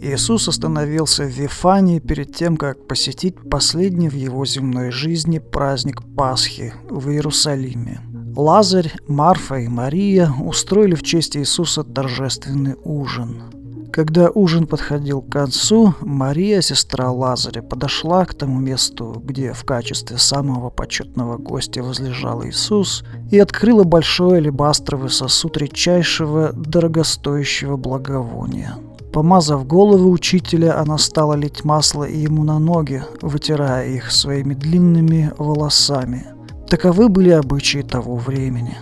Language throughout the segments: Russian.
Иисус остановился в Вифании перед тем, как посетить последний в его земной жизни праздник Пасхи в Иерусалиме. Лазарь, Марфа и Мария устроили в честь Иисуса торжественный ужин. Когда ужин подходил к концу, Мария, сестра Лазаря, подошла к тому месту, где в качестве самого почетного гостя возлежал Иисус, и открыла большой алебастровый сосуд редчайшего, дорогостоящего благовония. Помазав голову учителя, она стала лить масло ему на ноги, вытирая их своими длинными волосами. Таковы были обычаи того времени.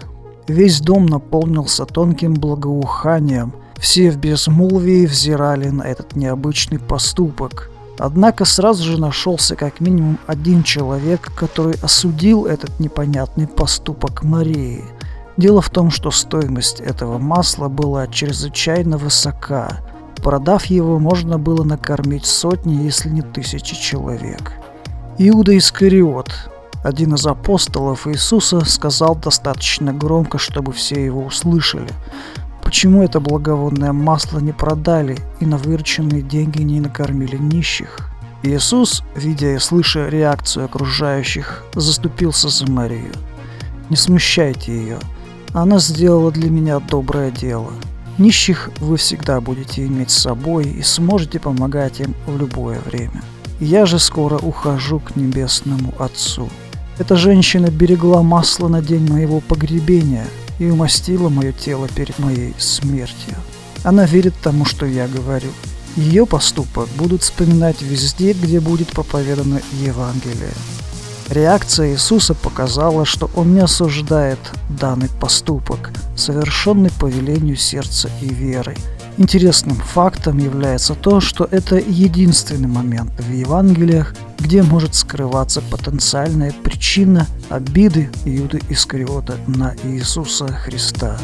Весь дом наполнился тонким благоуханием – все в безмолвии взирали на этот необычный поступок. Однако сразу же нашелся как минимум один человек, который осудил этот непонятный поступок Марии. Дело в том, что стоимость этого масла была чрезвычайно высока. Продав его, можно было накормить сотни, если не тысячи человек. Иуда Искариот, один из апостолов Иисуса, сказал достаточно громко, чтобы все его услышали. Почему это благовонное масло не продали и на вырученные деньги не накормили нищих? Иисус, видя и слыша реакцию окружающих, заступился за Марию. «Не смущайте ее. Она сделала для меня доброе дело. Нищих вы всегда будете иметь с собой и сможете помогать им в любое время. Я же скоро ухожу к небесному Отцу. Эта женщина берегла масло на день моего погребения – и умастила мое тело перед моей смертью. Она верит тому, что я говорю. Ее поступок будут вспоминать везде, где будет проповедано Евангелие. Реакция Иисуса показала, что Он не осуждает данный поступок, совершенный по велению сердца и веры. Интересным фактом является то, что это единственный момент в Евангелиях, где может скрываться потенциальная причина обиды Иуды Искариота на Иисуса Христа.